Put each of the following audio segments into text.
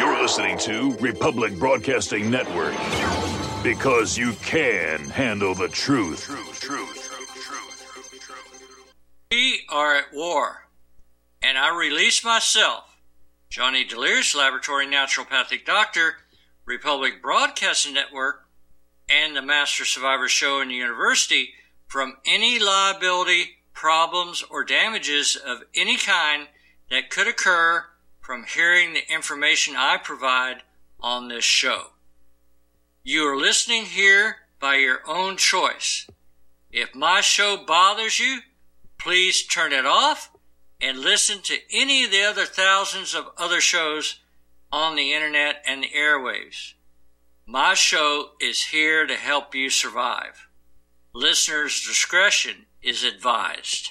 You're listening to Republic Broadcasting Network because you can handle the truth. Truth, truth, truth, truth, truth. We are at war, and I release myself, Johnny Delirious, Laboratory Naturopathic Doctor, Republic Broadcasting Network, and the Master Survivor Show in the University from any liability, problems, or damages of any kind that could occur from hearing the information I provide on this show. You are listening here by your own choice. If my show bothers you, please turn it off and listen to any of the other thousands of other shows on the internet and the airwaves. My show is here to help you survive. Listener's discretion is advised.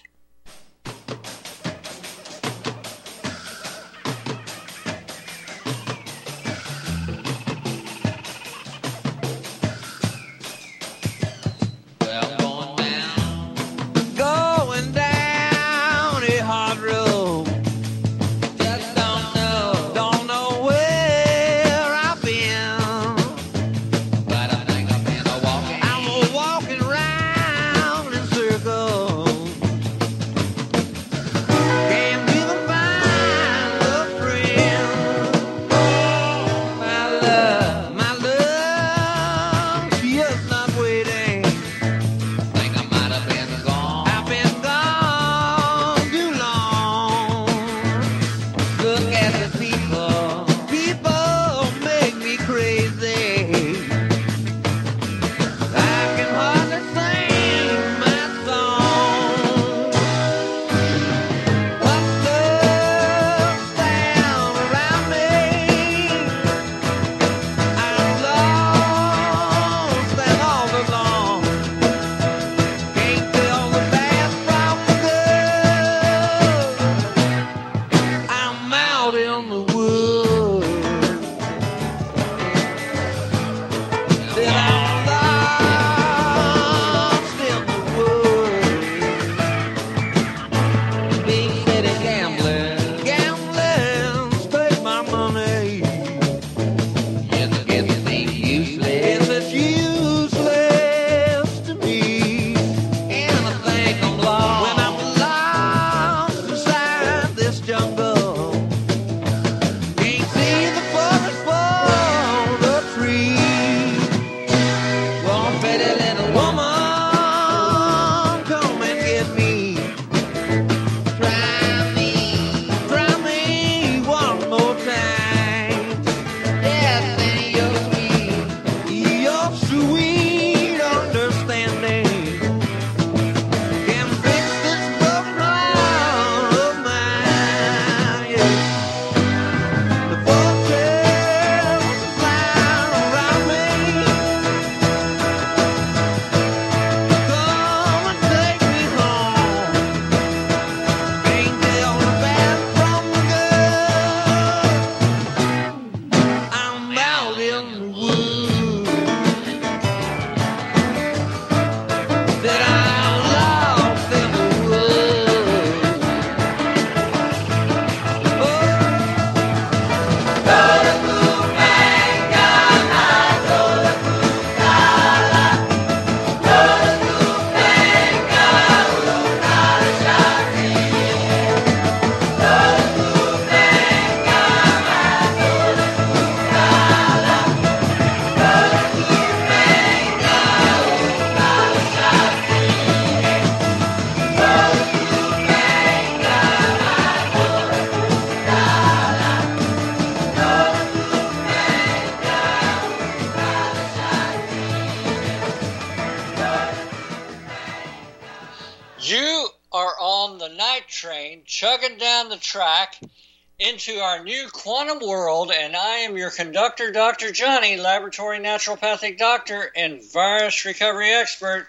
Into our new quantum world, and I am your conductor, Dr. Johnny, laboratory naturopathic doctor and virus recovery expert.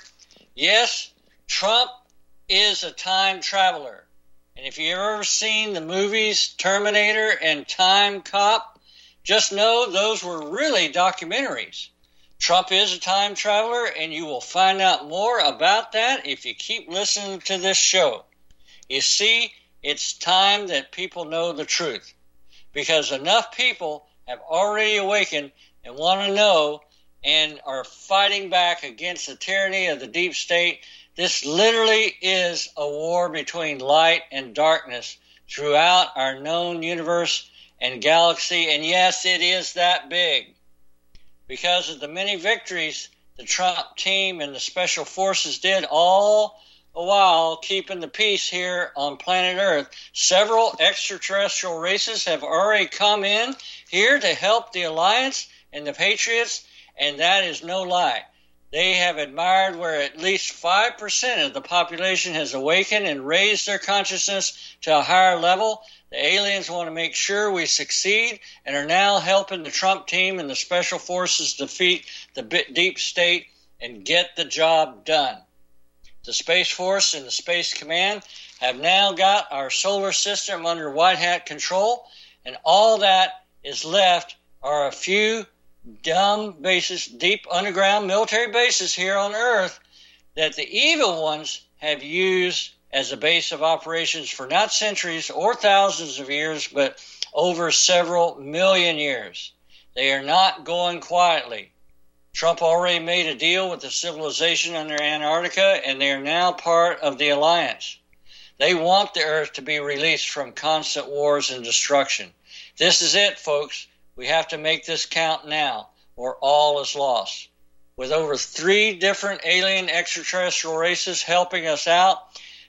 Yes, Trump is a time traveler. And if you've ever seen the movies Terminator and Time Cop, just know those were really documentaries. Trump is a time traveler, and you will find out more about that if you keep listening to this show. You see, it's time that people know the truth because enough people have already awakened and want to know and are fighting back against the tyranny of the deep state. This literally is a war between light and darkness throughout our known universe and galaxy. And yes, it is that big. Because of the many victories the Trump team and the special forces did all while keeping the peace here on planet Earth. Several extraterrestrial races have already come in here to help the Alliance and the Patriots, and that is no lie. They have admired where at least 5% of the population has awakened and raised their consciousness to a higher level. The aliens want to make sure we succeed and are now helping the Trump team and the special forces defeat the deep state and get the job done. The Space Force and the Space Command have now got our solar system under white hat control, and all that is left are a few dumb bases, deep underground military bases here on Earth that the evil ones have used as a base of operations for not centuries or thousands of years, but over several million years. They are not going quietly. Trump already made a deal with the civilization under Antarctica, and they are now part of the alliance. They want the Earth to be released from constant wars and destruction. This is it, folks. We have to make this count now, or all is lost. With over three different alien extraterrestrial races helping us out,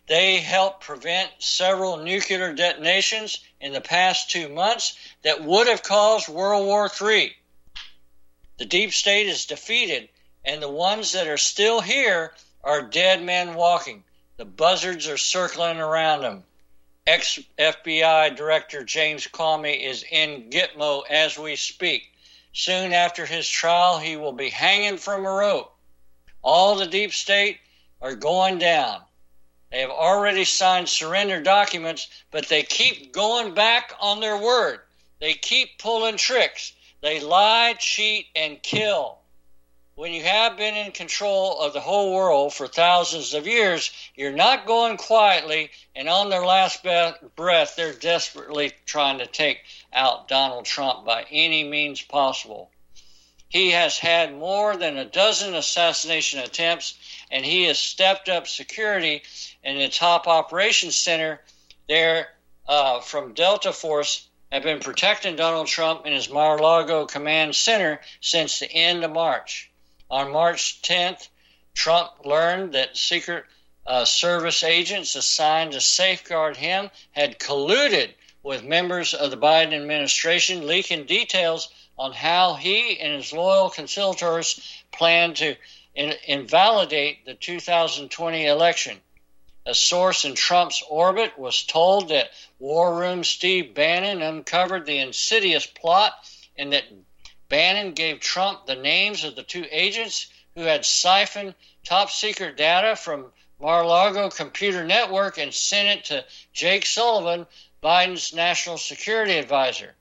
they helped prevent several nuclear detonations in the past two months that would have caused World War III. The deep state is defeated, and the ones that are still here are dead men walking. The buzzards are circling around them. Ex FBI Director James Comey is in Gitmo as we speak. Soon after his trial, he will be hanging from a rope. All the deep state are going down. They have already signed surrender documents, but they keep going back on their word. They keep pulling tricks. They lie, cheat, and kill. When you have been in control of the whole world for thousands of years, you're not going quietly, and on their last breath, they're desperately trying to take out Donald Trump by any means possible. He has had more than a dozen assassination attempts, and he has stepped up security in the top operations center there uh, from Delta Force have been protecting Donald Trump in his Mar-a-Lago command center since the end of March. On March 10th, Trump learned that Secret uh, Service agents assigned to safeguard him had colluded with members of the Biden administration, leaking details on how he and his loyal conciliators plan to in- invalidate the 2020 election. A source in Trump's orbit was told that War Room Steve Bannon uncovered the insidious plot and that Bannon gave Trump the names of the two agents who had siphoned top secret data from Mar-a-Lago Computer Network and sent it to Jake Sullivan, Biden's national security advisor.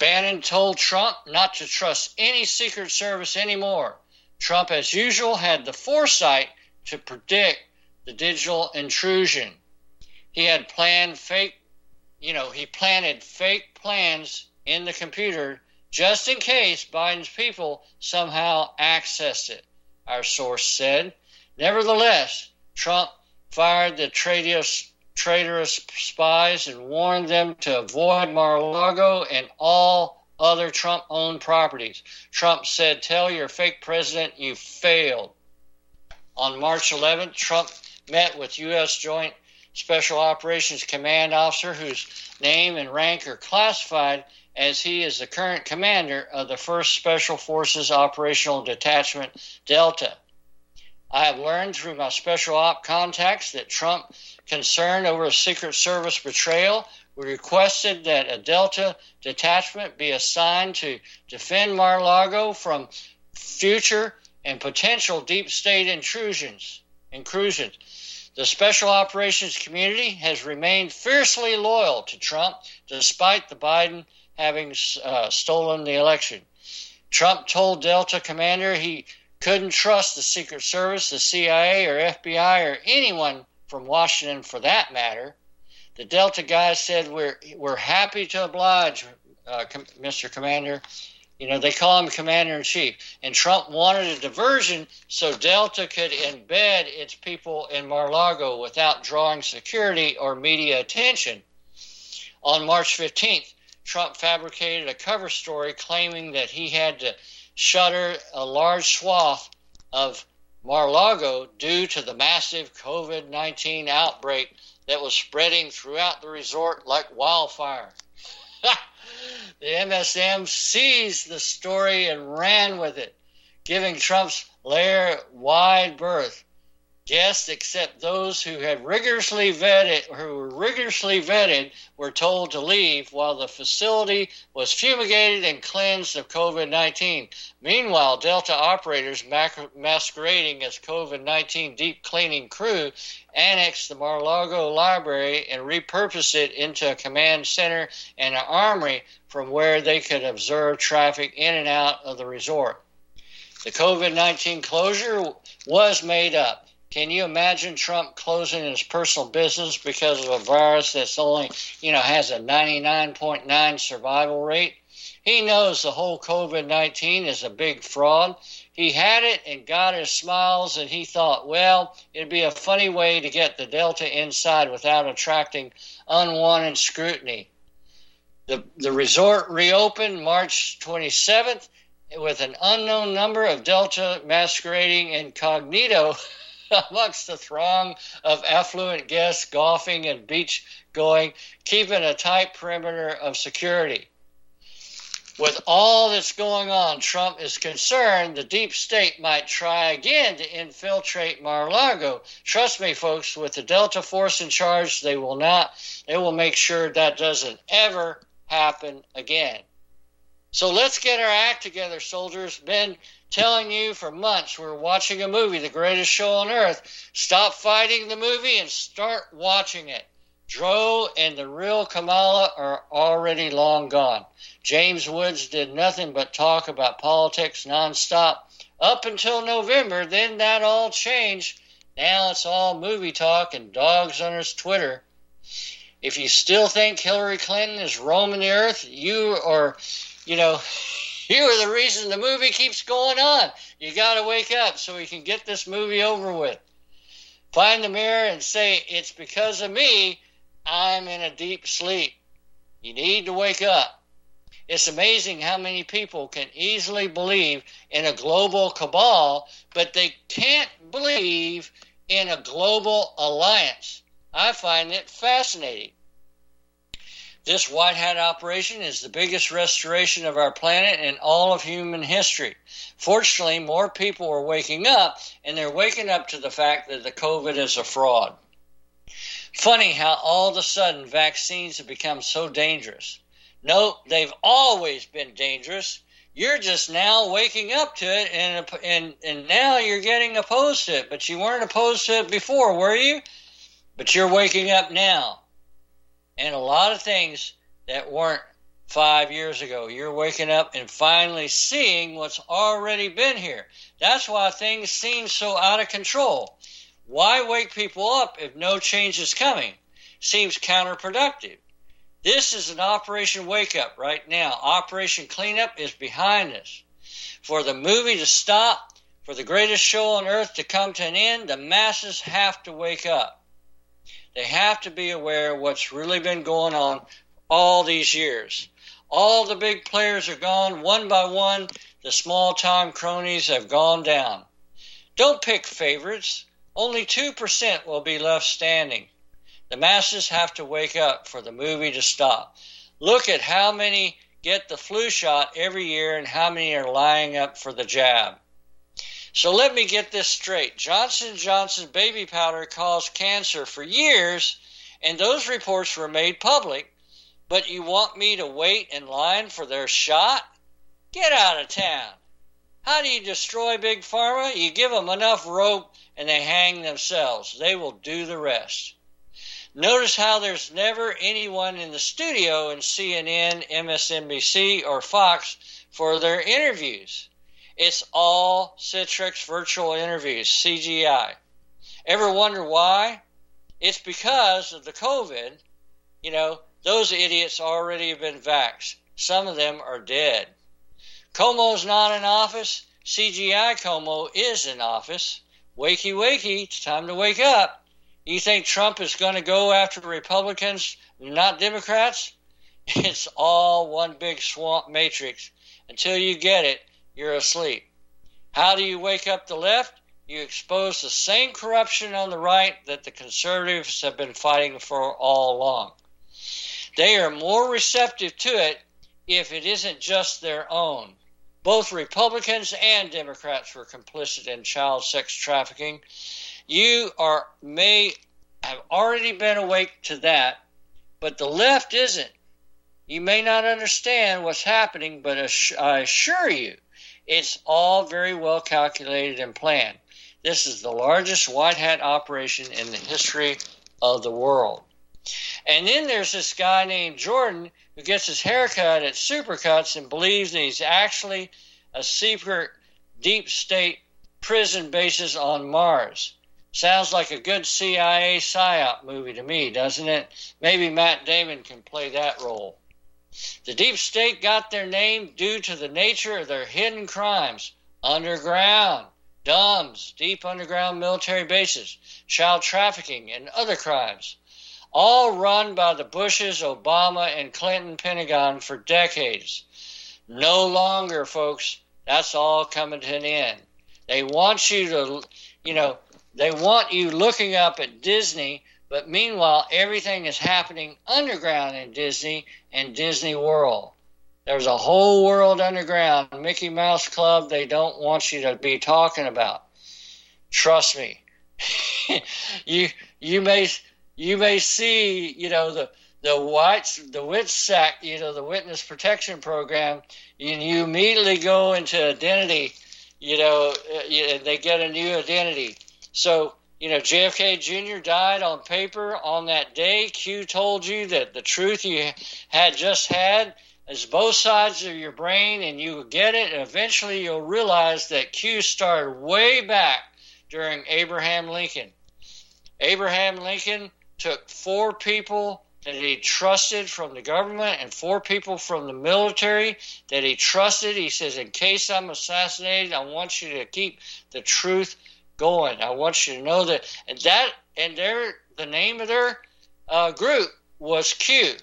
Bannon told Trump not to trust any Secret Service anymore. Trump, as usual, had the foresight to predict the digital intrusion. He had planned fake, you know, he planted fake plans in the computer just in case Biden's people somehow accessed it, our source said. Nevertheless, Trump fired the traitorous, traitorous spies and warned them to avoid Mar a Lago and all other Trump owned properties. Trump said, Tell your fake president you failed. On March 11th, Trump met with U.S. Joint Special Operations Command officer whose name and rank are classified as he is the current commander of the 1st Special Forces Operational Detachment Delta. I have learned through my special op contacts that Trump, concerned over a Secret Service betrayal, requested that a Delta detachment be assigned to defend Mar Lago from future and potential deep state intrusions. The special operations community has remained fiercely loyal to Trump despite the Biden having uh, stolen the election. Trump told Delta commander he couldn't trust the Secret Service, the CIA, or FBI, or anyone from Washington for that matter. The Delta guy said, We're, we're happy to oblige, uh, Com- Mr. Commander. You know, they call him Commander in Chief. And Trump wanted a diversion so Delta could embed its people in Mar Lago without drawing security or media attention. On March 15th, Trump fabricated a cover story claiming that he had to shutter a large swath of Mar Lago due to the massive COVID 19 outbreak that was spreading throughout the resort like wildfire. the MSM seized the story and ran with it, giving Trump's lair wide berth. Guests, except those who had rigorously vetted, who were rigorously vetted, were told to leave while the facility was fumigated and cleansed of COVID-19. Meanwhile, Delta operators masquerading as COVID-19 deep cleaning crew annexed the Mar-a-Lago library and repurposed it into a command center and an armory from where they could observe traffic in and out of the resort. The COVID 19 closure was made up. Can you imagine Trump closing his personal business because of a virus that's only, you know, has a 99.9 survival rate? He knows the whole COVID 19 is a big fraud. He had it and got his smiles, and he thought, well, it'd be a funny way to get the Delta inside without attracting unwanted scrutiny. The, the resort reopened March 27th with an unknown number of Delta masquerading incognito amongst the throng of affluent guests golfing and beach going, keeping a tight perimeter of security. With all that's going on, Trump is concerned the deep state might try again to infiltrate Mar-a-Lago. Trust me, folks, with the Delta Force in charge, they will not. They will make sure that doesn't ever happen again. So let's get our act together, soldiers. Been telling you for months we're watching a movie, the greatest show on earth. Stop fighting the movie and start watching it. Dro and the real Kamala are already long gone. James Woods did nothing but talk about politics nonstop up until November. Then that all changed. Now it's all movie talk and dogs on his Twitter. If you still think Hillary Clinton is roaming the earth, you are, you know, you are the reason the movie keeps going on. You got to wake up so we can get this movie over with. Find the mirror and say, It's because of me I'm in a deep sleep. You need to wake up. It's amazing how many people can easily believe in a global cabal, but they can't believe in a global alliance. I find it fascinating. This white hat operation is the biggest restoration of our planet in all of human history. Fortunately, more people are waking up, and they're waking up to the fact that the COVID is a fraud. Funny how all of a sudden vaccines have become so dangerous. No, they've always been dangerous. You're just now waking up to it, and and and now you're getting opposed to it. But you weren't opposed to it before, were you? But you're waking up now. And a lot of things that weren't five years ago, you're waking up and finally seeing what's already been here. That's why things seem so out of control. Why wake people up if no change is coming? Seems counterproductive. This is an Operation Wake Up right now. Operation Cleanup is behind us. For the movie to stop, for the greatest show on earth to come to an end, the masses have to wake up. They have to be aware of what's really been going on all these years. All the big players are gone one by one. The small time cronies have gone down. Don't pick favorites. Only 2% will be left standing. The masses have to wake up for the movie to stop. Look at how many get the flu shot every year and how many are lining up for the jab. So let me get this straight. Johnson Johnson baby powder caused cancer for years, and those reports were made public. But you want me to wait in line for their shot? Get out of town. How do you destroy Big Pharma? You give them enough rope and they hang themselves. They will do the rest. Notice how there's never anyone in the studio in CNN, MSNBC, or Fox for their interviews. It's all Citrix virtual interviews, CGI. Ever wonder why? It's because of the COVID. You know, those idiots already have been vaxxed. some of them are dead. Cuomo's not in office. CGI Cuomo is in office. Wakey, wakey, it's time to wake up. You think Trump is going to go after Republicans, not Democrats? It's all one big swamp matrix. Until you get it, you're asleep. How do you wake up the left? You expose the same corruption on the right that the conservatives have been fighting for all along. They are more receptive to it if it isn't just their own. Both Republicans and Democrats were complicit in child sex trafficking. You are may have already been awake to that, but the left isn't. You may not understand what's happening, but I assure you, it's all very well calculated and planned. This is the largest white hat operation in the history of the world. And then there's this guy named Jordan who gets his haircut at Supercuts and believes that he's actually a secret deep state prison bases on Mars. Sounds like a good CIA psyop movie to me, doesn't it? Maybe Matt Damon can play that role. The deep state got their name due to the nature of their hidden crimes underground, DUMBs, deep underground military bases, child trafficking, and other crimes. All run by the Bushes, Obama, and Clinton Pentagon for decades. No longer, folks. That's all coming to an end. They want you to, you know, they want you looking up at Disney but meanwhile, everything is happening underground in Disney and Disney World. There's a whole world underground, Mickey Mouse Club, they don't want you to be talking about. Trust me. you you may you may see, you know, the the whites the WITSEC, you know, the witness protection program, and you immediately go into identity, you know, uh, they get a new identity. So you know, JFK Jr. died on paper on that day. Q told you that the truth you had just had is both sides of your brain, and you will get it. And eventually, you'll realize that Q started way back during Abraham Lincoln. Abraham Lincoln took four people that he trusted from the government and four people from the military that he trusted. He says, In case I'm assassinated, I want you to keep the truth going. I want you to know that, and that, and their the name of their uh, group was Q.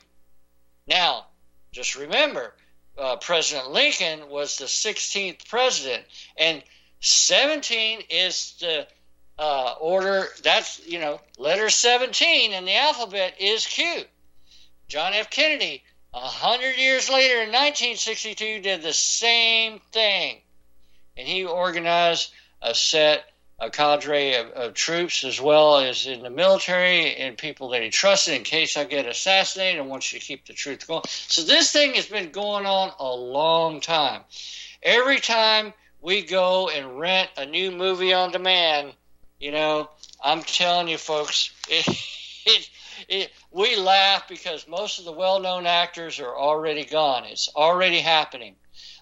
Now, just remember, uh, President Lincoln was the 16th president, and 17 is the uh, order. That's you know, letter 17 in the alphabet is Q. John F. Kennedy, a hundred years later in 1962, did the same thing, and he organized a set a cadre of, of, troops as well as in the military and people that he trusted in case I get assassinated. I want you to keep the truth going. So this thing has been going on a long time. Every time we go and rent a new movie on demand, you know, I'm telling you folks, it, it, it, we laugh because most of the well-known actors are already gone. It's already happening.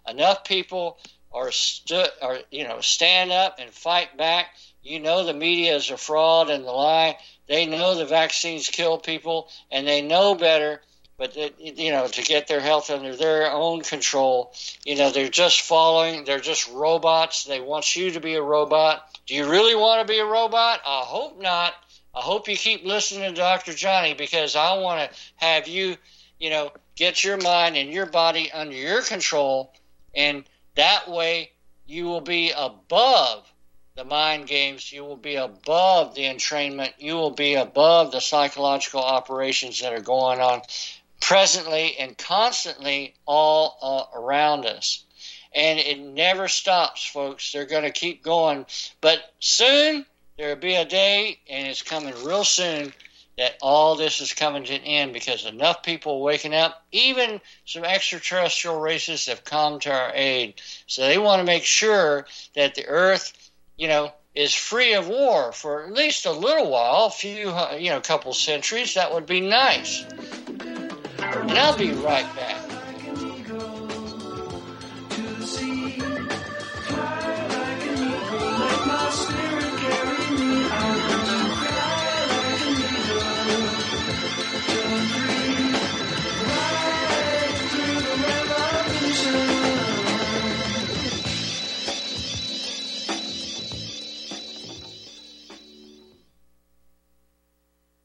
Enough people or stood or you know stand up and fight back. You know the media is a fraud and the lie. They know the vaccines kill people, and they know better. But you know to get their health under their own control, you know they're just following. They're just robots. They want you to be a robot. Do you really want to be a robot? I hope not. I hope you keep listening to Dr. Johnny because I want to have you, you know, get your mind and your body under your control and that way, you will be above the mind games. You will be above the entrainment. You will be above the psychological operations that are going on presently and constantly all uh, around us. And it never stops, folks. They're going to keep going. But soon, there will be a day, and it's coming real soon, that all this is coming to an end because enough people are waking up, even some extraterrestrial races have come to our aid. So they want to make sure that the Earth, you know, is free of war for at least a little while, a few, you know, a couple centuries. That would be nice. And I'll be right back.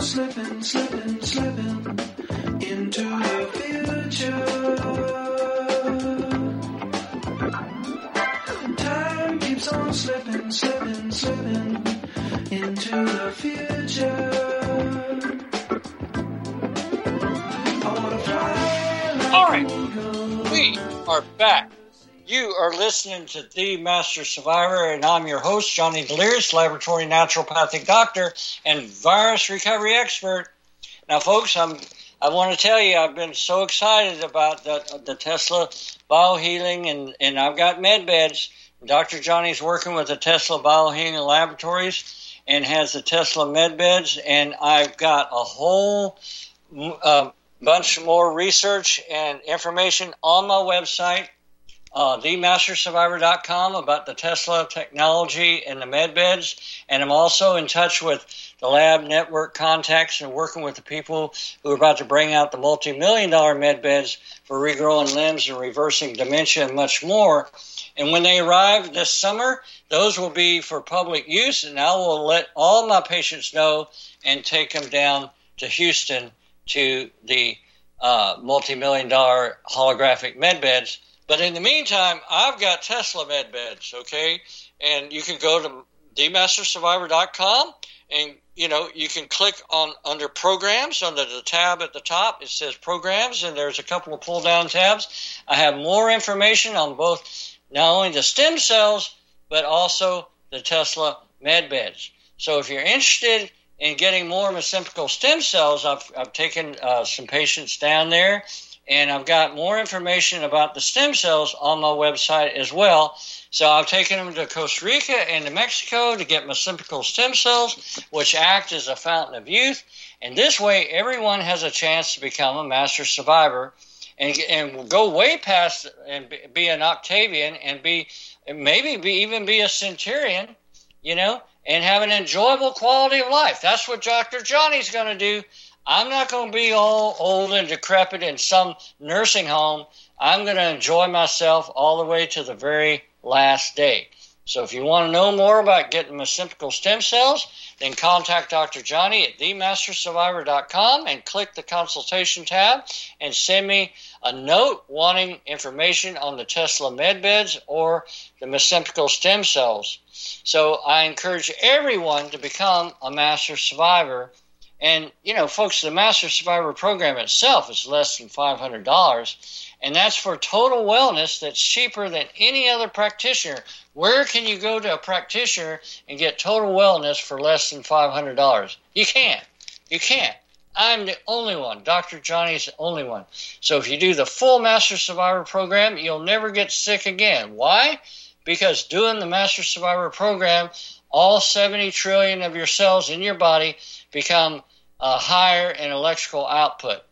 slipping, slipping, slipping into the future. Keeps on slipping, slipping, slipping into the future. All right. We are back. You are listening to The Master Survivor, and I'm your host, Johnny Delirious, laboratory naturopathic doctor and virus recovery expert. Now, folks, I'm, I want to tell you, I've been so excited about the, the Tesla biohealing, and, and I've got med beds. Dr. Johnny's working with the Tesla Biohealing Laboratories and has the Tesla med beds, and I've got a whole uh, bunch more research and information on my website uh, themastersurvivor.com about the Tesla technology and the med beds. And I'm also in touch with the lab network contacts and working with the people who are about to bring out the multi million dollar med beds for regrowing limbs and reversing dementia and much more. And when they arrive this summer, those will be for public use, and I will let all my patients know and take them down to Houston to the uh, multi million dollar holographic med beds. But in the meantime, I've got Tesla med beds, okay? And you can go to themastersurvivor.com, and you know you can click on under programs under the tab at the top. It says programs, and there's a couple of pull down tabs. I have more information on both not only the stem cells but also the Tesla med beds. So if you're interested in getting more mesenchymal stem cells, I've, I've taken uh, some patients down there and I've got more information about the stem cells on my website as well. So I've taken them to Costa Rica and to Mexico to get mesenchymal stem cells, which act as a fountain of youth. And this way, everyone has a chance to become a master survivor and, and go way past and be an Octavian and be maybe be, even be a centurion, you know, and have an enjoyable quality of life. That's what Dr. Johnny's going to do. I'm not going to be all old and decrepit in some nursing home. I'm going to enjoy myself all the way to the very last day. So if you want to know more about getting mesenchymal stem cells, then contact Dr. Johnny at themastersurvivor.com and click the consultation tab and send me a note wanting information on the Tesla med beds or the mesenchymal stem cells. So I encourage everyone to become a master survivor and, you know, folks, the Master Survivor program itself is less than $500. And that's for total wellness that's cheaper than any other practitioner. Where can you go to a practitioner and get total wellness for less than $500? You can't. You can't. I'm the only one. Dr. Johnny's the only one. So if you do the full Master Survivor program, you'll never get sick again. Why? Because doing the Master Survivor program, all 70 trillion of your cells in your body become uh, higher in electrical output.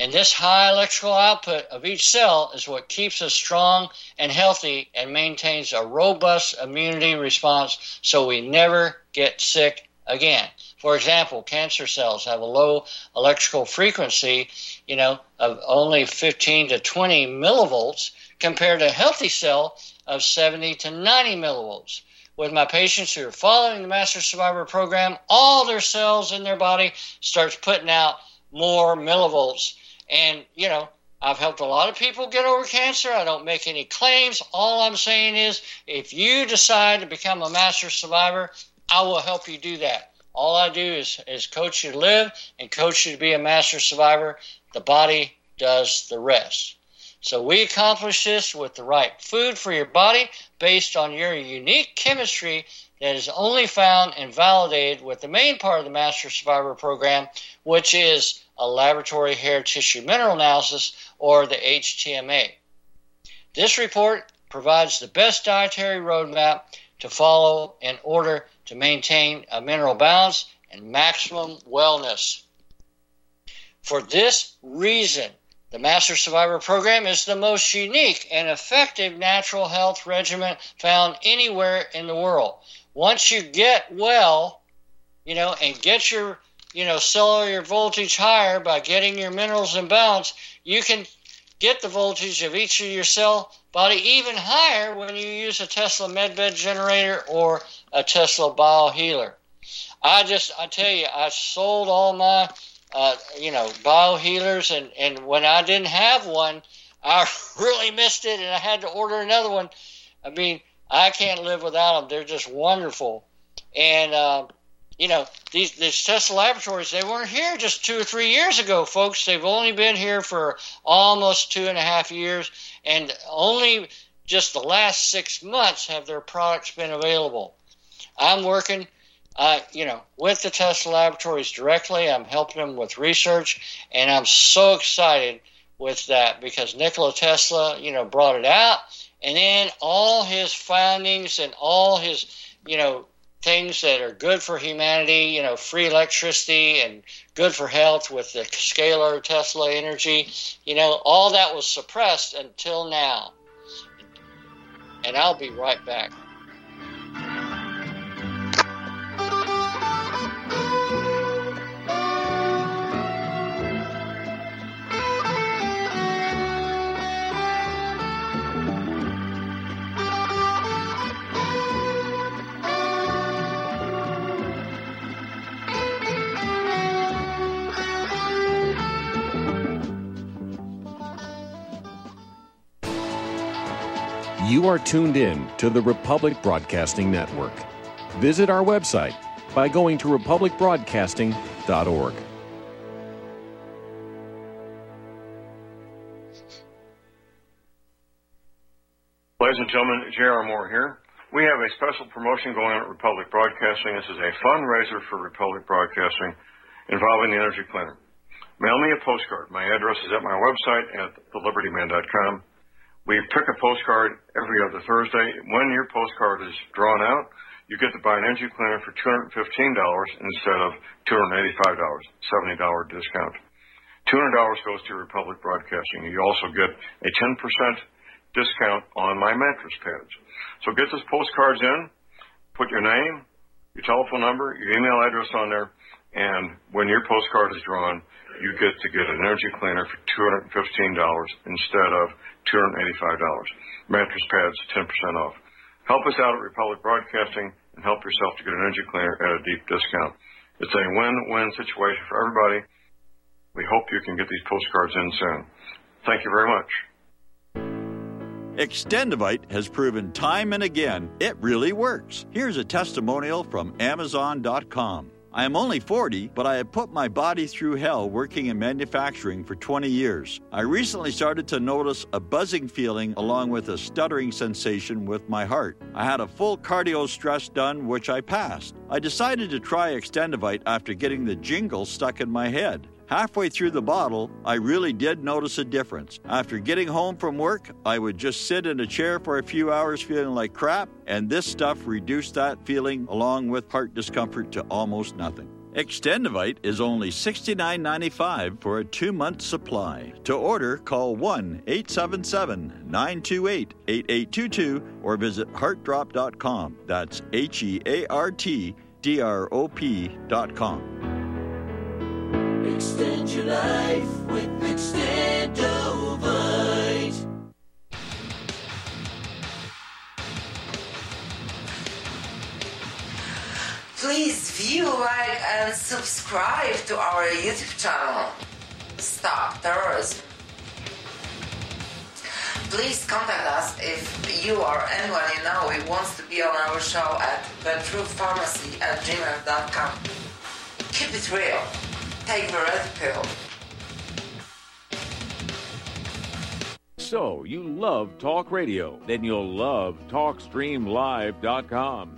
And this high electrical output of each cell is what keeps us strong and healthy and maintains a robust immunity response so we never get sick again. For example, cancer cells have a low electrical frequency, you know, of only 15 to 20 millivolts compared to a healthy cell of 70 to 90 millivolts with my patients who are following the Master Survivor program, all their cells in their body starts putting out more millivolts. And, you know, I've helped a lot of people get over cancer. I don't make any claims. All I'm saying is if you decide to become a master survivor, I will help you do that. All I do is, is coach you to live and coach you to be a master survivor. The body does the rest. So we accomplish this with the right food for your body based on your unique chemistry that is only found and validated with the main part of the Master Survivor program, which is a laboratory hair tissue mineral analysis or the HTMA. This report provides the best dietary roadmap to follow in order to maintain a mineral balance and maximum wellness. For this reason, the Master Survivor Program is the most unique and effective natural health regimen found anywhere in the world. Once you get well, you know, and get your, you know, cellular voltage higher by getting your minerals in balance, you can get the voltage of each of your cell body even higher when you use a Tesla MedBed generator or a Tesla BioHealer. I just, I tell you, I sold all my uh, you know, biohealers, and and when I didn't have one, I really missed it, and I had to order another one. I mean, I can't live without them. They're just wonderful, and uh, you know, these these Tesla laboratories they weren't here just two or three years ago, folks. They've only been here for almost two and a half years, and only just the last six months have their products been available. I'm working uh, you know, with the Tesla laboratories directly. I'm helping them with research, and I'm so excited with that because Nikola Tesla, you know, brought it out, and then all his findings and all his, you know, things that are good for humanity, you know, free electricity and good for health with the scalar Tesla energy, you know, all that was suppressed until now. And I'll be right back. You are tuned in to the Republic Broadcasting Network. Visit our website by going to republicbroadcasting.org. Ladies and gentlemen, J.R. Moore here. We have a special promotion going on at Republic Broadcasting. This is a fundraiser for Republic Broadcasting involving the Energy Planner. Mail me a postcard. My address is at my website at thelibertyman.com. We pick a postcard every other Thursday. When your postcard is drawn out, you get to buy an energy cleaner for $215 instead of $285, $70 discount. $200 goes to Republic Broadcasting. You also get a 10% discount on my mattress pads. So get those postcards in, put your name, your telephone number, your email address on there, and when your postcard is drawn, you get to get an energy cleaner for $215 instead of $285. Mattress pads, 10% off. Help us out at Republic Broadcasting and help yourself to get an energy cleaner at a deep discount. It's a win-win situation for everybody. We hope you can get these postcards in soon. Thank you very much. Extendovite has proven time and again it really works. Here's a testimonial from Amazon.com. I am only 40, but I have put my body through hell working in manufacturing for 20 years. I recently started to notice a buzzing feeling along with a stuttering sensation with my heart. I had a full cardio stress done, which I passed. I decided to try Extendovite after getting the jingle stuck in my head. Halfway through the bottle, I really did notice a difference. After getting home from work, I would just sit in a chair for a few hours feeling like crap, and this stuff reduced that feeling along with heart discomfort to almost nothing. Extendovite is only $69.95 for a two month supply. To order, call 1 877 928 8822 or visit heartdrop.com. That's H E A R T D R O P.com. Extend your life with Extendovite. Please view, like, and subscribe to our YouTube channel. Stop terrorism. Please contact us if you or anyone you know who wants to be on our show at thetruthpharmacy at gmail.com. Keep it real. Take red pill. So, you love talk radio? Then you'll love TalkStreamLive.com.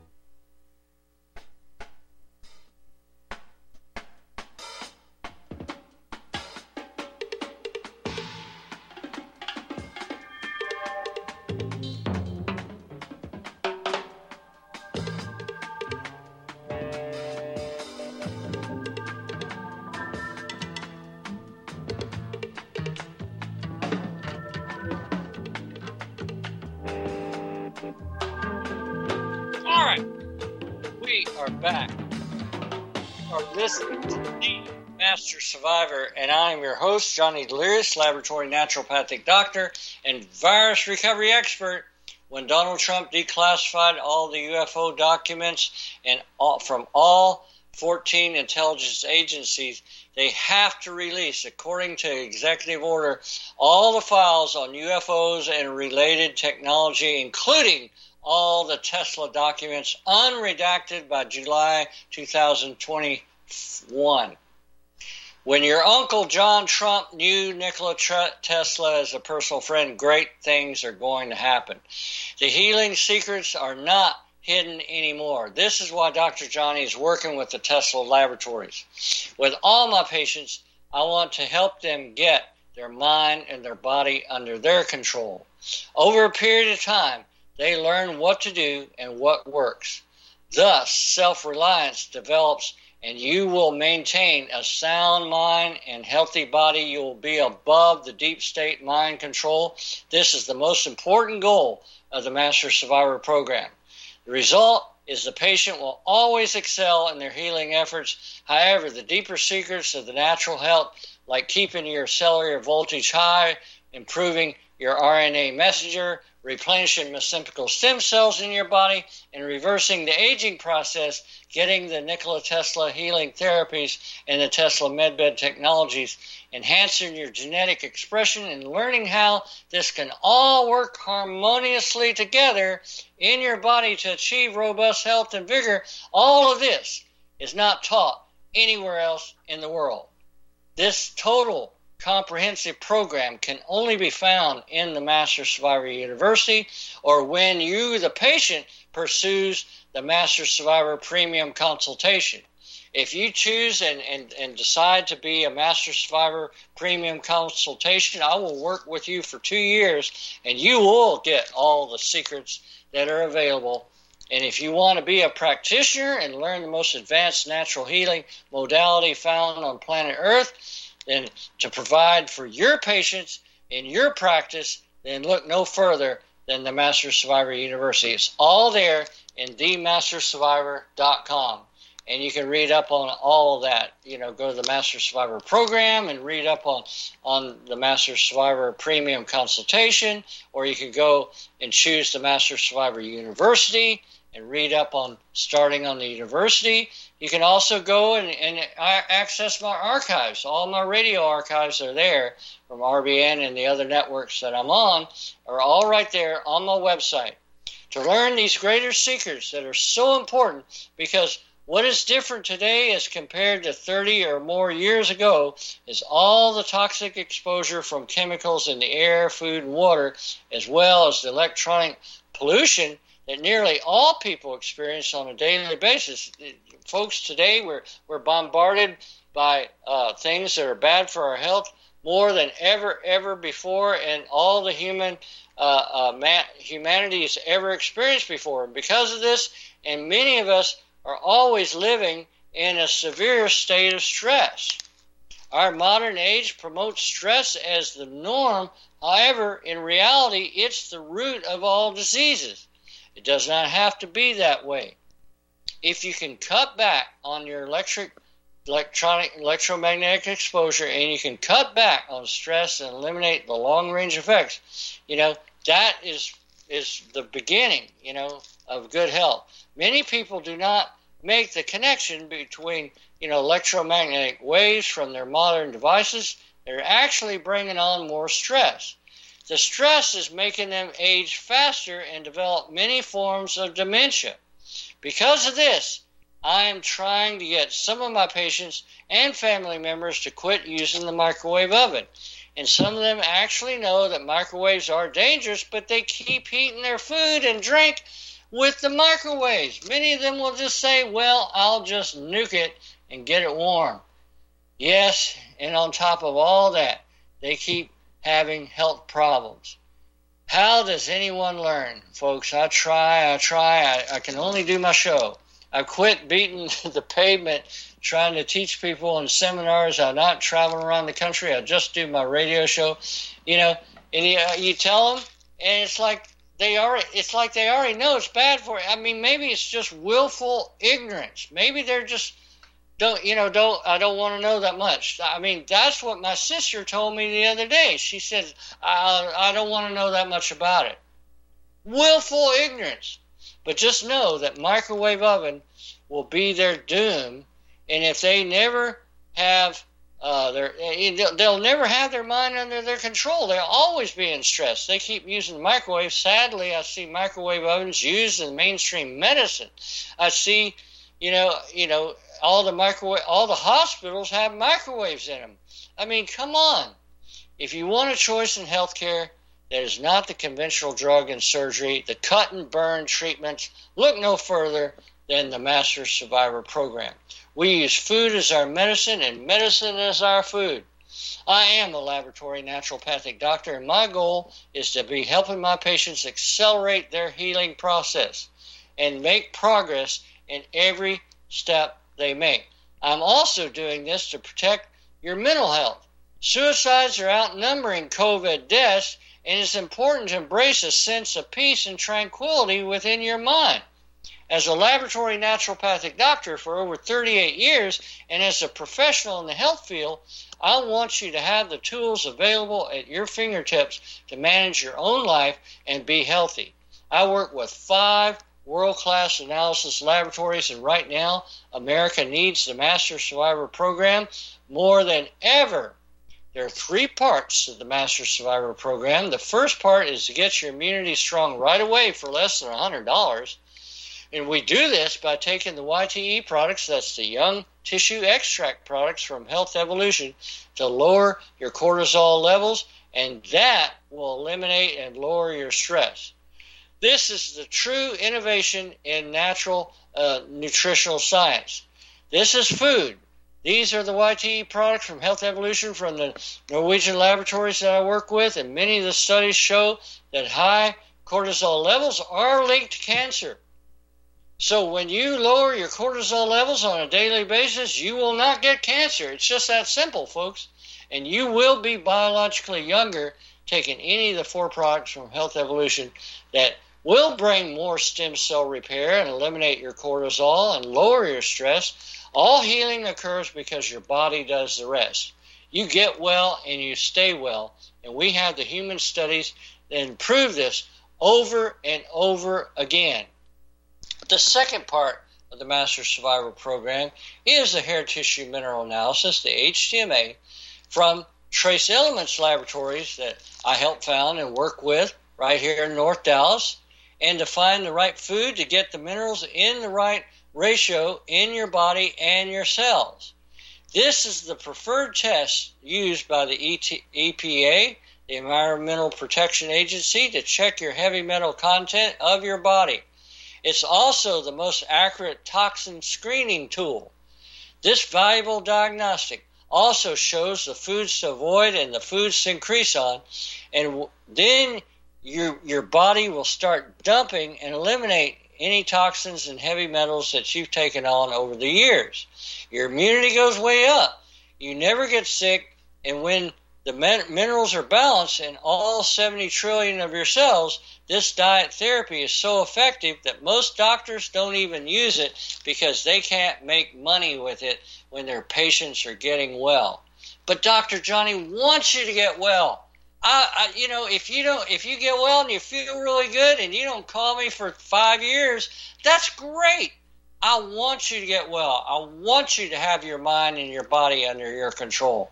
We are back. You are listening to the Master Survivor, and I am your host, Johnny Delirious, laboratory naturopathic doctor and virus recovery expert. When Donald Trump declassified all the UFO documents and all, from all 14 intelligence agencies, they have to release, according to executive order, all the files on UFOs and related technology, including all the Tesla documents, unredacted by July 2021. When your uncle John Trump knew Nikola Tesla as a personal friend, great things are going to happen. The healing secrets are not hidden anymore. This is why Dr. Johnny is working with the Tesla laboratories. With all my patients, I want to help them get their mind and their body under their control. Over a period of time, they learn what to do and what works. Thus, self reliance develops, and you will maintain a sound mind and healthy body. You will be above the deep state mind control. This is the most important goal of the Master Survivor program. The result is the patient will always excel in their healing efforts. However, the deeper secrets of the natural health, like keeping your cellular voltage high, improving your RNA messenger, replenishing mesenchymal stem cells in your body, and reversing the aging process, getting the Nikola Tesla healing therapies and the Tesla MedBed technologies, enhancing your genetic expression, and learning how this can all work harmoniously together in your body to achieve robust health and vigor. All of this is not taught anywhere else in the world. This total comprehensive program can only be found in the Master Survivor University or when you, the patient, pursues the Master Survivor Premium Consultation. If you choose and, and, and decide to be a Master Survivor Premium Consultation, I will work with you for two years and you will get all the secrets that are available. And if you want to be a practitioner and learn the most advanced natural healing modality found on planet Earth, then to provide for your patients in your practice, then look no further than the Master Survivor University. It's all there in themastersurvivor.com. And you can read up on all of that. You know, go to the Master Survivor program and read up on, on the Master Survivor premium consultation, or you can go and choose the Master Survivor University and read up on starting on the university. You can also go and, and access my archives. All my radio archives are there from RBN and the other networks that I'm on are all right there on my website. To learn these greater secrets that are so important because what is different today as compared to 30 or more years ago is all the toxic exposure from chemicals in the air, food, and water, as well as the electronic pollution that nearly all people experience on a daily basis. Folks, today we're, we're bombarded by uh, things that are bad for our health more than ever, ever before, and all the human uh, uh, man, humanity has ever experienced before. And because of this, and many of us are always living in a severe state of stress. Our modern age promotes stress as the norm. However, in reality, it's the root of all diseases. It does not have to be that way. If you can cut back on your electric electronic electromagnetic exposure and you can cut back on stress and eliminate the long range effects, you know, that is is the beginning, you know, of good health. Many people do not make the connection between, you know, electromagnetic waves from their modern devices. They're actually bringing on more stress. The stress is making them age faster and develop many forms of dementia. Because of this, I am trying to get some of my patients and family members to quit using the microwave oven. And some of them actually know that microwaves are dangerous, but they keep heating their food and drink with the microwaves. Many of them will just say, Well, I'll just nuke it and get it warm. Yes, and on top of all that, they keep having health problems. How does anyone learn, folks? I try, I try, I, I can only do my show. I quit beating the pavement trying to teach people in seminars. I'm not traveling around the country. I just do my radio show, you know. And you, uh, you tell them, and it's like they already. It's like they already know it's bad for you. I mean, maybe it's just willful ignorance. Maybe they're just don't you know don't i don't want to know that much i mean that's what my sister told me the other day she said i, I don't want to know that much about it willful ignorance but just know that microwave oven will be their doom and if they never have uh, their, they'll never have their mind under their control. They'll always be in stress. They keep using the microwave. Sadly, I see microwave ovens used in mainstream medicine. I see, you know, you know, all the microwave, all the hospitals have microwaves in them. I mean, come on. If you want a choice in healthcare that is not the conventional drug and surgery, the cut and burn treatments, look no further than the Master Survivor program. We use food as our medicine and medicine as our food. I am a laboratory naturopathic doctor, and my goal is to be helping my patients accelerate their healing process and make progress in every step they make. I'm also doing this to protect your mental health. Suicides are outnumbering COVID deaths, and it's important to embrace a sense of peace and tranquility within your mind. As a laboratory naturopathic doctor for over 38 years and as a professional in the health field, I want you to have the tools available at your fingertips to manage your own life and be healthy. I work with five world class analysis laboratories, and right now, America needs the Master Survivor program more than ever. There are three parts to the Master Survivor program. The first part is to get your immunity strong right away for less than $100. And we do this by taking the YTE products, that's the young tissue extract products from Health Evolution, to lower your cortisol levels, and that will eliminate and lower your stress. This is the true innovation in natural uh, nutritional science. This is food. These are the YTE products from Health Evolution from the Norwegian laboratories that I work with, and many of the studies show that high cortisol levels are linked to cancer. So when you lower your cortisol levels on a daily basis, you will not get cancer. It's just that simple, folks. And you will be biologically younger taking any of the four products from Health Evolution that will bring more stem cell repair and eliminate your cortisol and lower your stress. All healing occurs because your body does the rest. You get well and you stay well. And we have the human studies that prove this over and over again. The second part of the Master Survivor program is the hair tissue mineral analysis, the HTMA, from Trace Elements Laboratories that I help found and work with right here in North Dallas, and to find the right food to get the minerals in the right ratio in your body and your cells. This is the preferred test used by the EPA, the Environmental Protection Agency, to check your heavy metal content of your body. It's also the most accurate toxin screening tool. This valuable diagnostic also shows the foods to avoid and the foods to increase on, and then your your body will start dumping and eliminate any toxins and heavy metals that you've taken on over the years. Your immunity goes way up. You never get sick, and when the minerals are balanced in all 70 trillion of your cells, this diet therapy is so effective that most doctors don't even use it because they can't make money with it when their patients are getting well. But Dr. Johnny wants you to get well. I, I, you know, if you don't, if you get well and you feel really good and you don't call me for five years, that's great. I want you to get well. I want you to have your mind and your body under your control.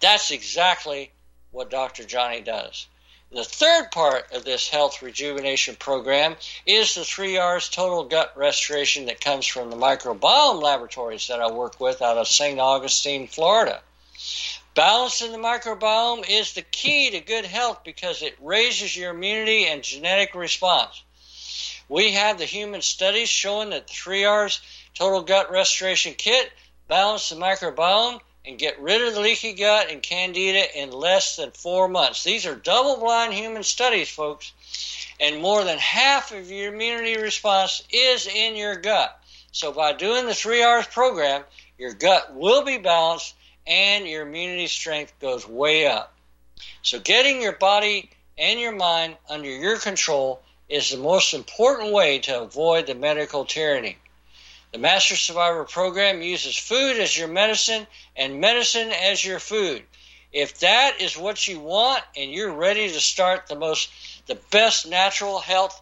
That's exactly what Dr. Johnny does. The third part of this health rejuvenation program is the three R's total gut restoration that comes from the microbiome laboratories that I work with out of St. Augustine, Florida. Balance in the microbiome is the key to good health because it raises your immunity and genetic response. We have the human studies showing that the 3R's total gut restoration kit balance the microbiome and get rid of the leaky gut and candida in less than four months. These are double blind human studies, folks, and more than half of your immunity response is in your gut. So, by doing the 3 R's program, your gut will be balanced and your immunity strength goes way up. So, getting your body and your mind under your control is the most important way to avoid the medical tyranny. The Master Survivor program uses food as your medicine and medicine as your food. If that is what you want and you're ready to start the most the best natural health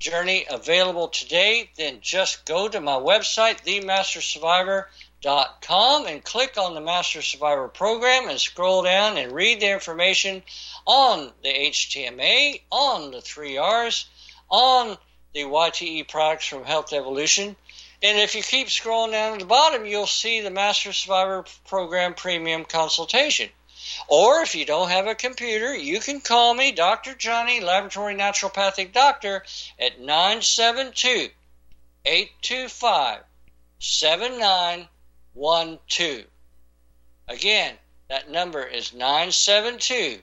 journey available today, then just go to my website, themastersurvivor.com, and click on the Master Survivor program and scroll down and read the information on the HTMA, on the 3Rs, on the YTE products from Health Evolution and if you keep scrolling down to the bottom, you'll see the Master Survivor Program Premium Consultation. Or if you don't have a computer, you can call me, Dr. Johnny, Laboratory Naturopathic Doctor, at 972 825 7912. Again, that number is 972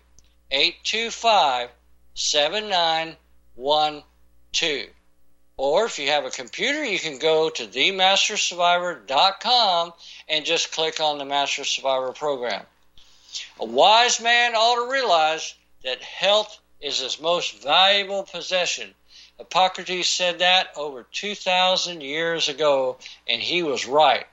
825 7912. Or if you have a computer, you can go to themastersurvivor.com and just click on the Master Survivor program. A wise man ought to realize that health is his most valuable possession Hippocrates said that over 2,000 years ago, and he was right.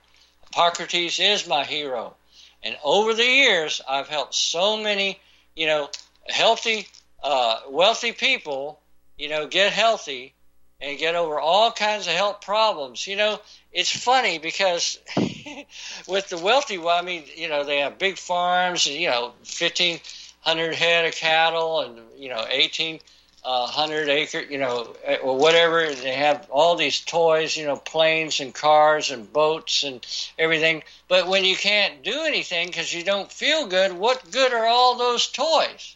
Hippocrates is my hero. And over the years, I've helped so many, you know, healthy, uh, wealthy people, you know, get healthy and get over all kinds of health problems. You know, it's funny because with the wealthy, well, I mean, you know, they have big farms you know, 1,500 head of cattle and, you know, 18 uh, hundred acre, you know, eh, or whatever. They have all these toys, you know, planes and cars and boats and everything. But when you can't do anything because you don't feel good, what good are all those toys?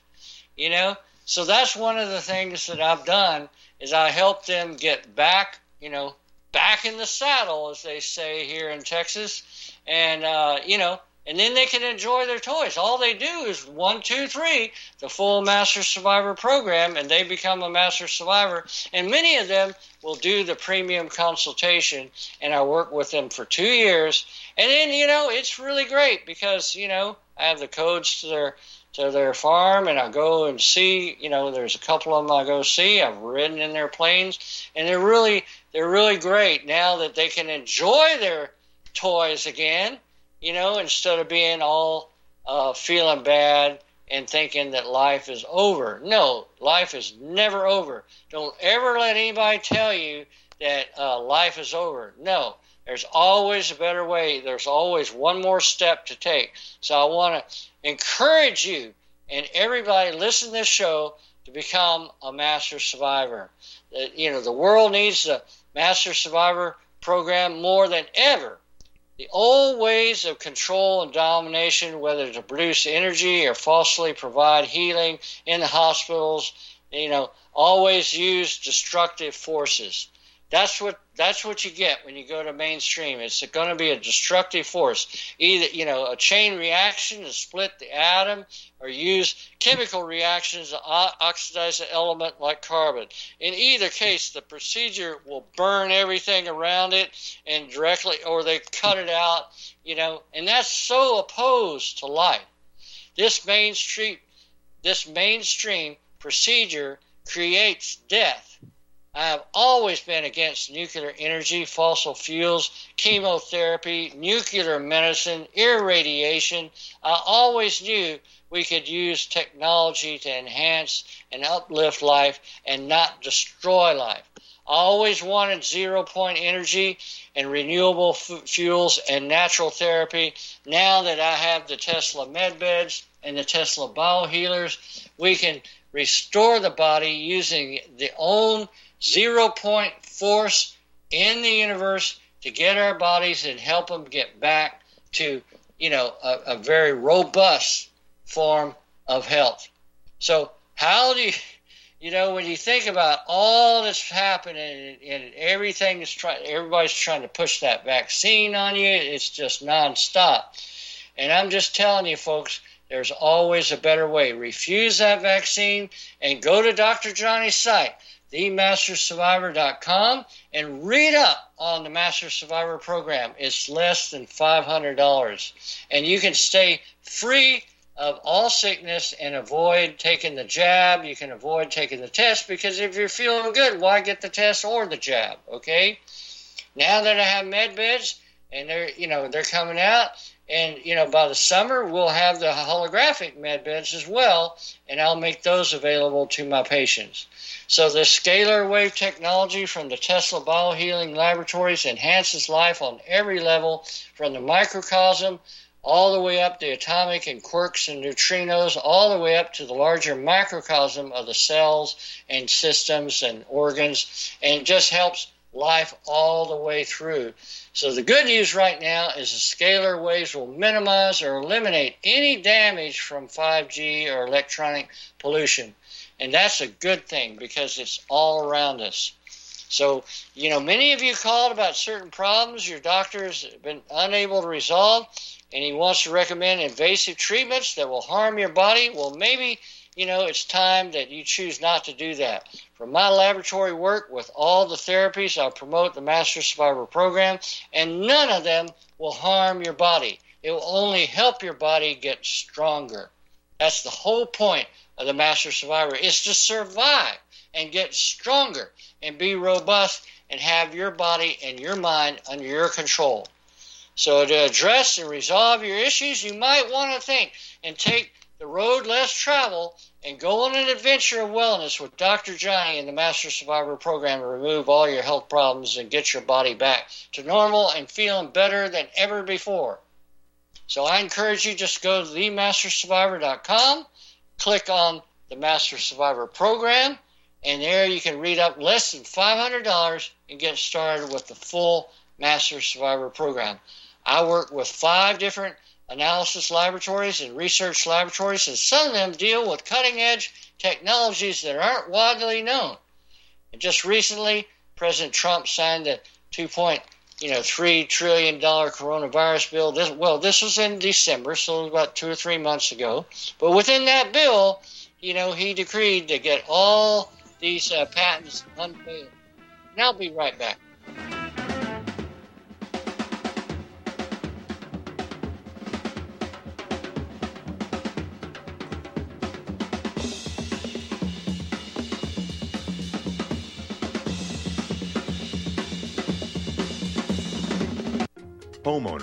You know. So that's one of the things that I've done is I help them get back, you know, back in the saddle, as they say here in Texas, and uh, you know, and then they can enjoy their toys. All they do is one, two, three, the full Master Survivor program, and they become a Master Survivor. And many of them will do the premium consultation, and I work with them for two years. And then, you know, it's really great because, you know, I have the codes to their to their farm and I go and see, you know, there's a couple of them I go see. I've ridden in their planes and they're really they're really great now that they can enjoy their toys again you know, instead of being all uh, feeling bad and thinking that life is over. No, life is never over. Don't ever let anybody tell you that uh, life is over. No, there's always a better way. There's always one more step to take. So I want to encourage you and everybody listen to this show to become a master survivor. You know, the world needs the master survivor program more than ever the old ways of control and domination, whether to produce energy or falsely provide healing in the hospitals, you know, always use destructive forces. That's what that's what you get when you go to mainstream. It's going to be a destructive force, either you know a chain reaction to split the atom, or use chemical reactions to oxidize an element like carbon. In either case, the procedure will burn everything around it and directly, or they cut it out. You know, and that's so opposed to life. This mainstream, this mainstream procedure creates death I have always been against nuclear energy, fossil fuels, chemotherapy, nuclear medicine, irradiation. I always knew we could use technology to enhance and uplift life and not destroy life. I always wanted zero point energy and renewable f- fuels and natural therapy. Now that I have the Tesla med beds and the Tesla biohealers, we can restore the body using the own zero point force in the universe to get our bodies and help them get back to, you know, a, a very robust form of health. So, how do you, you know, when you think about all that's happening and, and everything is trying, everybody's trying to push that vaccine on you, it's just nonstop. And I'm just telling you, folks, there's always a better way. Refuse that vaccine and go to Dr. Johnny's site themastersurvivor.com and read up on the Master Survivor program. It's less than $500. And you can stay free of all sickness and avoid taking the jab. You can avoid taking the test because if you're feeling good, why get the test or the jab? Okay? Now that I have med beds and they're, you know, they're coming out, and you know, by the summer we'll have the holographic med beds as well, and I'll make those available to my patients. So the scalar wave technology from the Tesla Biohealing Laboratories enhances life on every level, from the microcosm all the way up the atomic and quarks and neutrinos, all the way up to the larger microcosm of the cells and systems and organs, and just helps life all the way through. So the good news right now is the scalar waves will minimize or eliminate any damage from 5G or electronic pollution. And that's a good thing because it's all around us. So, you know, many of you called about certain problems your doctor's been unable to resolve, and he wants to recommend invasive treatments that will harm your body. Well, maybe, you know, it's time that you choose not to do that. From my laboratory work with all the therapies, I promote the Master Survivor program, and none of them will harm your body. It will only help your body get stronger. That's the whole point of the Master Survivor is to survive. and get stronger and be robust and have your body and your mind under your control. So, to address and resolve your issues, you might want to think and take the road less traveled and go on an adventure of wellness with Dr. Johnny and the Master Survivor program to remove all your health problems and get your body back to normal and feeling better than ever before. So I encourage you just go to themastersurvivor.com, click on the Master Survivor program, and there you can read up less than $500 and get started with the full Master Survivor program. I work with five different analysis laboratories and research laboratories, and some of them deal with cutting edge technologies that aren't widely known. And just recently, President Trump signed the two point You know, three trillion dollar coronavirus bill. This, well, this was in December, so about two or three months ago. But within that bill, you know, he decreed to get all these uh, patents unveiled. And I'll be right back.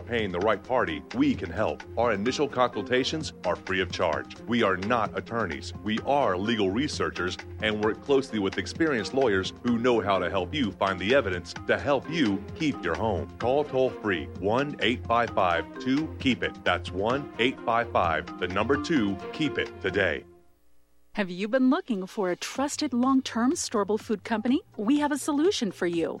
paying the right party, we can help. Our initial consultations are free of charge. We are not attorneys. We are legal researchers and work closely with experienced lawyers who know how to help you find the evidence to help you keep your home. Call toll free 1 855 2 KEEP IT. That's 1 855 the number 2 KEEP IT today. Have you been looking for a trusted long term storable food company? We have a solution for you.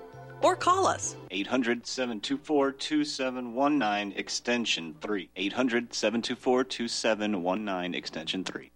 or call us 800 724 2719 extension 3. 800 724 2719 extension 3.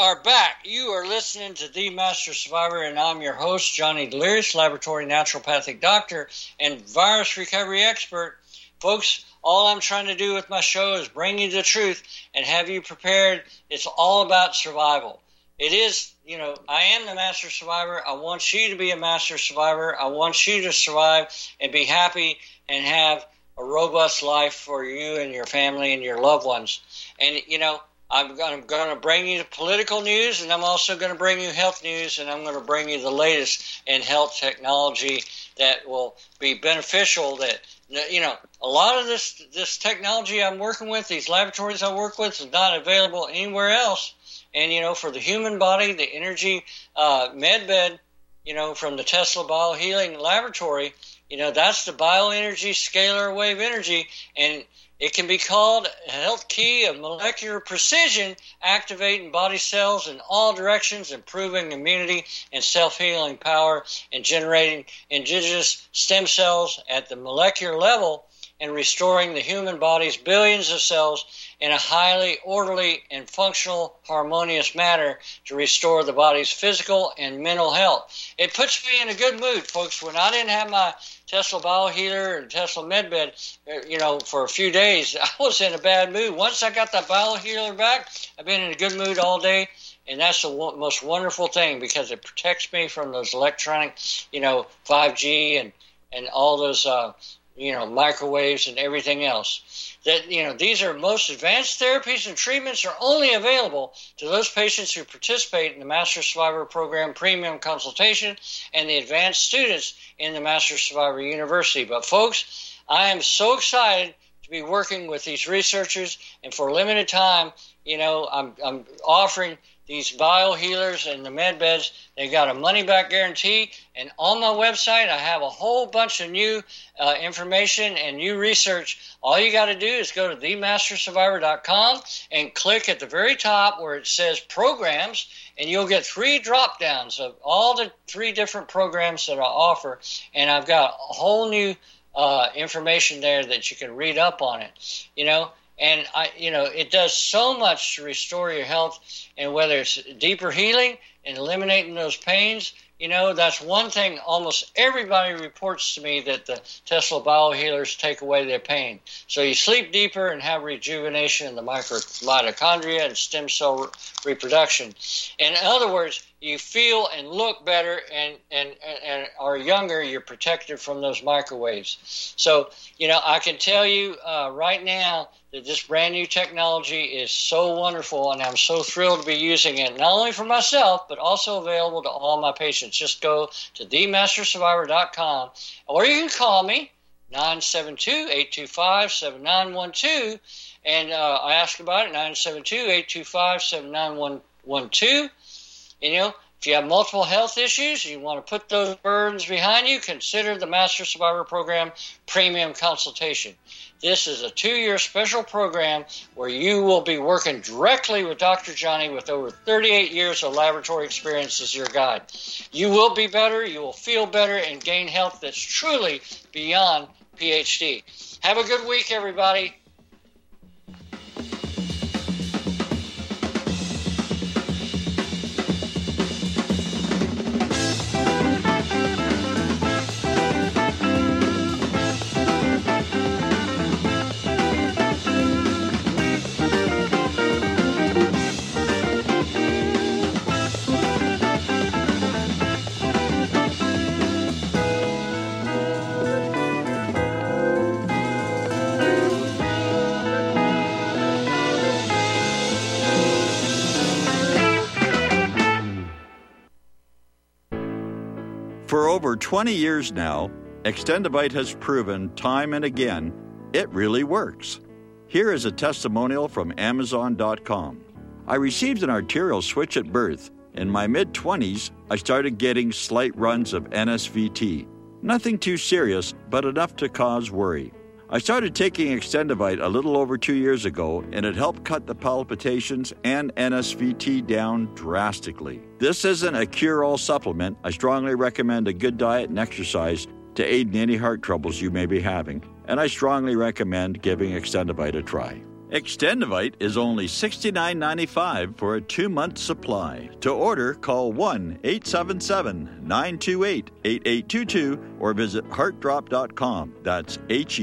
Are back. You are listening to The Master Survivor, and I'm your host, Johnny Delirious, laboratory naturopathic doctor and virus recovery expert. Folks, all I'm trying to do with my show is bring you the truth and have you prepared. It's all about survival. It is, you know, I am the master survivor. I want you to be a master survivor. I want you to survive and be happy and have a robust life for you and your family and your loved ones. And, you know, I'm going to bring you political news, and I'm also going to bring you health news, and I'm going to bring you the latest in health technology that will be beneficial. That you know, a lot of this this technology I'm working with, these laboratories I work with, is not available anywhere else. And you know, for the human body, the energy uh, medbed, you know, from the Tesla Biohealing Laboratory, you know, that's the bioenergy scalar wave energy, and it can be called a health key of molecular precision, activating body cells in all directions, improving immunity and self healing power, and generating indigenous stem cells at the molecular level, and restoring the human body's billions of cells in a highly orderly and functional, harmonious manner to restore the body's physical and mental health. It puts me in a good mood, folks. When I didn't have my Tesla Biohealer and Tesla MedBed, uh, you know, for a few days, I was in a bad mood. Once I got that Biohealer back, I've been in a good mood all day. And that's the most wonderful thing because it protects me from those electronic, you know, 5G and, and all those uh, you know, microwaves and everything else. That, you know, these are most advanced therapies and treatments are only available to those patients who participate in the Master Survivor Program premium consultation and the advanced students in the Master Survivor University. But folks, I am so excited to be working with these researchers and for a limited time, you know, I'm, I'm offering these bio healers and the med beds. They got a money back guarantee. And on my website, I have a whole bunch of new uh, information and new research. All you got to do is go to themastersurvivor.com and click at the very top where it says programs, and you'll get three drop downs of all the three different programs that I offer. And I've got a whole new uh, information there that you can read up on it. You know, and I, you know, it does so much to restore your health, and whether it's deeper healing and eliminating those pains, you know, that's one thing almost everybody reports to me that the Tesla biohealers take away their pain. So you sleep deeper and have rejuvenation in the mitochondria and stem cell re- reproduction. In other words, you feel and look better and, and, and are younger, you're protected from those microwaves. So, you know, I can tell you uh, right now that this brand new technology is so wonderful, and I'm so thrilled to be using it, not only for myself, but also available to all my patients. Just go to themastersurvivor.com, or you can call me, 972-825-7912, and uh, I ask about it, 972-825-7912. You know, if you have multiple health issues, you want to put those burdens behind you, consider the Master Survivor Program Premium Consultation. This is a two year special program where you will be working directly with Dr. Johnny with over 38 years of laboratory experience as your guide. You will be better, you will feel better, and gain health that's truly beyond PhD. Have a good week, everybody. 20 years now, Extendovite has proven time and again it really works. Here is a testimonial from Amazon.com. I received an arterial switch at birth. In my mid 20s, I started getting slight runs of NSVT. Nothing too serious, but enough to cause worry. I started taking Extendovite a little over two years ago, and it helped cut the palpitations and NSVT down drastically. This isn't a cure all supplement. I strongly recommend a good diet and exercise to aid in any heart troubles you may be having, and I strongly recommend giving Extendovite a try. Extendovite is only $69.95 for a two month supply. To order, call 1 877 928 8822 or visit heartdrop.com. That's H